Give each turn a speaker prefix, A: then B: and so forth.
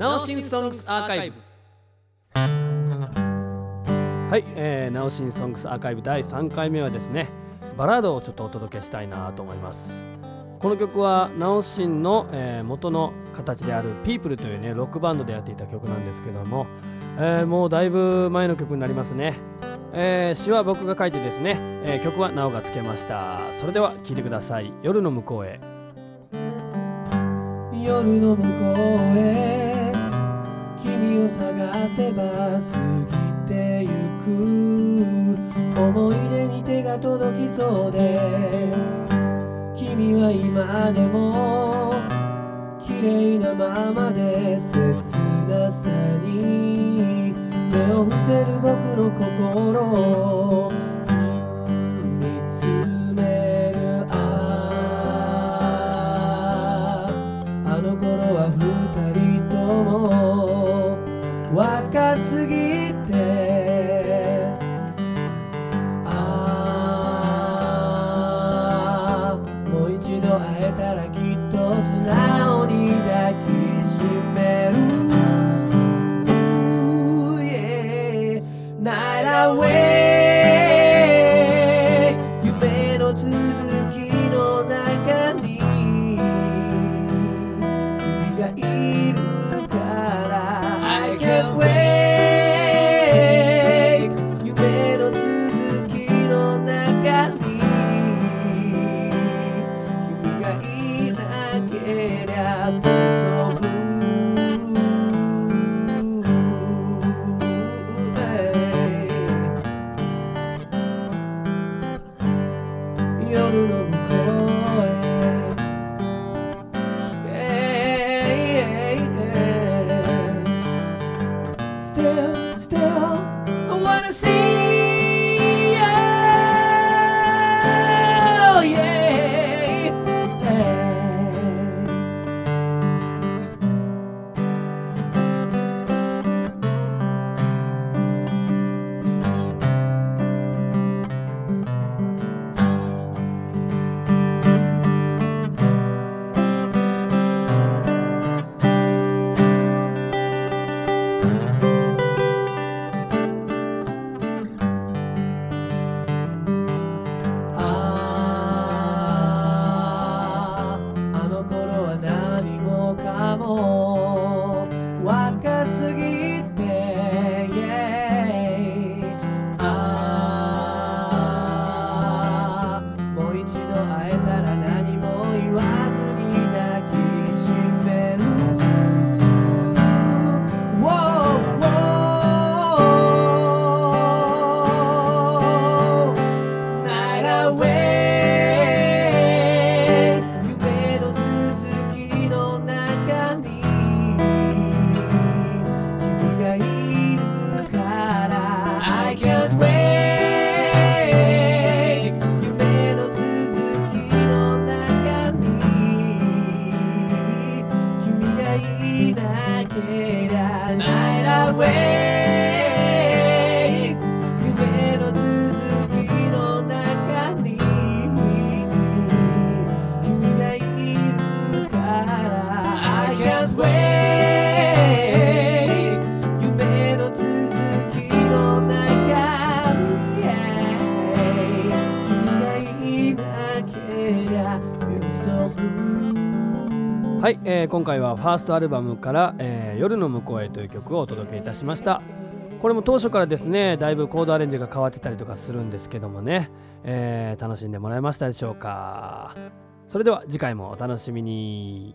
A: ナオシンソングスアーカイブ。はい、えー、ナオシンソングスアーカイブ第3回目はですねバラードをちょっとお届けしたいなと思います。この曲はナオシンの、えー、元の形である People というねロックバンドでやっていた曲なんですけども、えー、もうだいぶ前の曲になりますね、えー、詩は僕が書いてですね、えー、曲はなおがつけました。それでは聴いてください。夜の向こうへ。
B: 夜の向こうへ探せば過ぎてゆく。思い出に手が届きそうで。君は今でも綺麗なままで。若すぎて。ああもう一度会えたら You don't know. away 夢の続きの中に。君がいるから。I can't 夢の続きの中に。君がい you.
A: はい、えー、今回はファーストアルバムから、えー、夜の向こうへという曲をお届けいたしました。これも当初からですねだいぶコードアレンジが変わってたりとかするんですけどもね、えー、楽しんでもらえましたでしょうか。それでは次回もお楽しみに。